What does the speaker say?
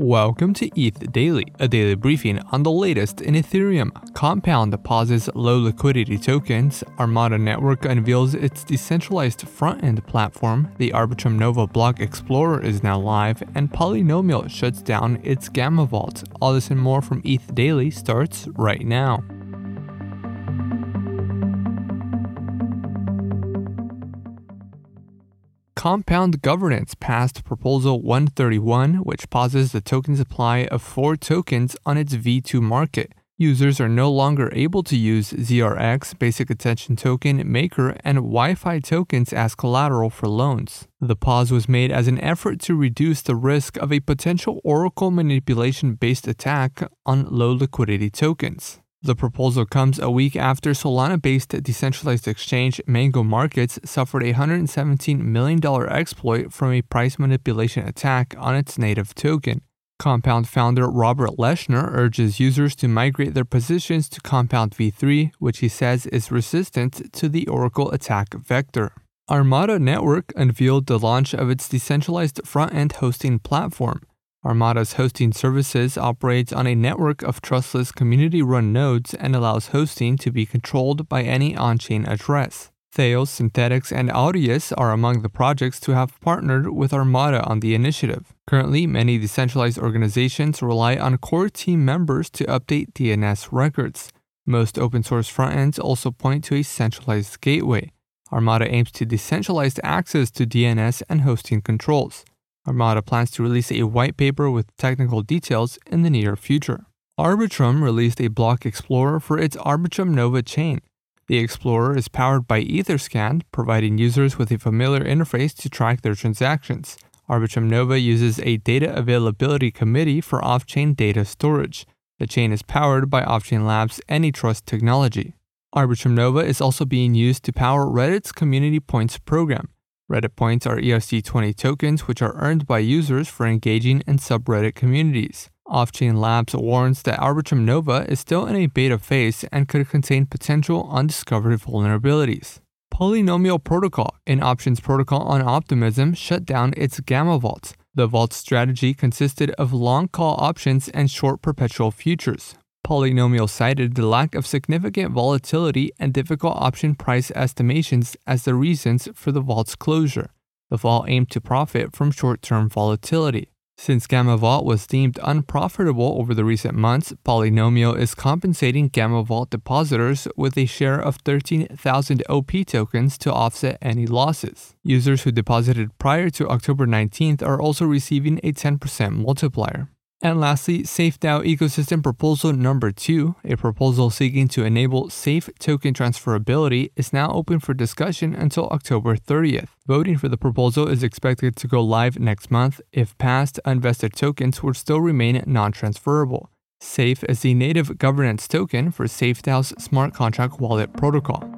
Welcome to ETH Daily, a daily briefing on the latest in Ethereum. Compound pauses low liquidity tokens, Armada Network unveils its decentralized front end platform, the Arbitrum Nova Block Explorer is now live, and Polynomial shuts down its Gamma Vault. All this and more from ETH Daily starts right now. Compound Governance passed Proposal 131, which pauses the token supply of four tokens on its V2 market. Users are no longer able to use ZRX, Basic Attention Token, Maker, and YFI tokens as collateral for loans. The pause was made as an effort to reduce the risk of a potential Oracle manipulation based attack on low liquidity tokens. The proposal comes a week after Solana based decentralized exchange Mango Markets suffered a $117 million exploit from a price manipulation attack on its native token. Compound founder Robert Leshner urges users to migrate their positions to Compound v3, which he says is resistant to the Oracle attack vector. Armada Network unveiled the launch of its decentralized front end hosting platform. Armada's hosting services operates on a network of trustless community run nodes and allows hosting to be controlled by any on chain address. Theos, Synthetix, and Audius are among the projects to have partnered with Armada on the initiative. Currently, many decentralized organizations rely on core team members to update DNS records. Most open source frontends also point to a centralized gateway. Armada aims to decentralize access to DNS and hosting controls. Armada plans to release a white paper with technical details in the near future. Arbitrum released a block explorer for its Arbitrum Nova chain. The explorer is powered by Etherscan, providing users with a familiar interface to track their transactions. Arbitrum Nova uses a data availability committee for off chain data storage. The chain is powered by Offchain Labs AnyTrust technology. Arbitrum Nova is also being used to power Reddit's Community Points program. Reddit points are ERC20 tokens which are earned by users for engaging in subreddit communities. Offchain Labs warns that Arbitrum Nova is still in a beta phase and could contain potential undiscovered vulnerabilities. Polynomial Protocol, an options protocol on Optimism, shut down its Gamma Vault. The vault strategy consisted of long call options and short perpetual futures. Polynomial cited the lack of significant volatility and difficult option price estimations as the reasons for the vault's closure. The vault aimed to profit from short term volatility. Since Gamma Vault was deemed unprofitable over the recent months, Polynomial is compensating Gamma Vault depositors with a share of 13,000 OP tokens to offset any losses. Users who deposited prior to October 19th are also receiving a 10% multiplier. And lastly, SafeDAO ecosystem proposal number two, a proposal seeking to enable safe token transferability, is now open for discussion until October 30th. Voting for the proposal is expected to go live next month. If passed, unvested tokens would still remain non transferable. SAFE is the native governance token for SafeDAO's smart contract wallet protocol.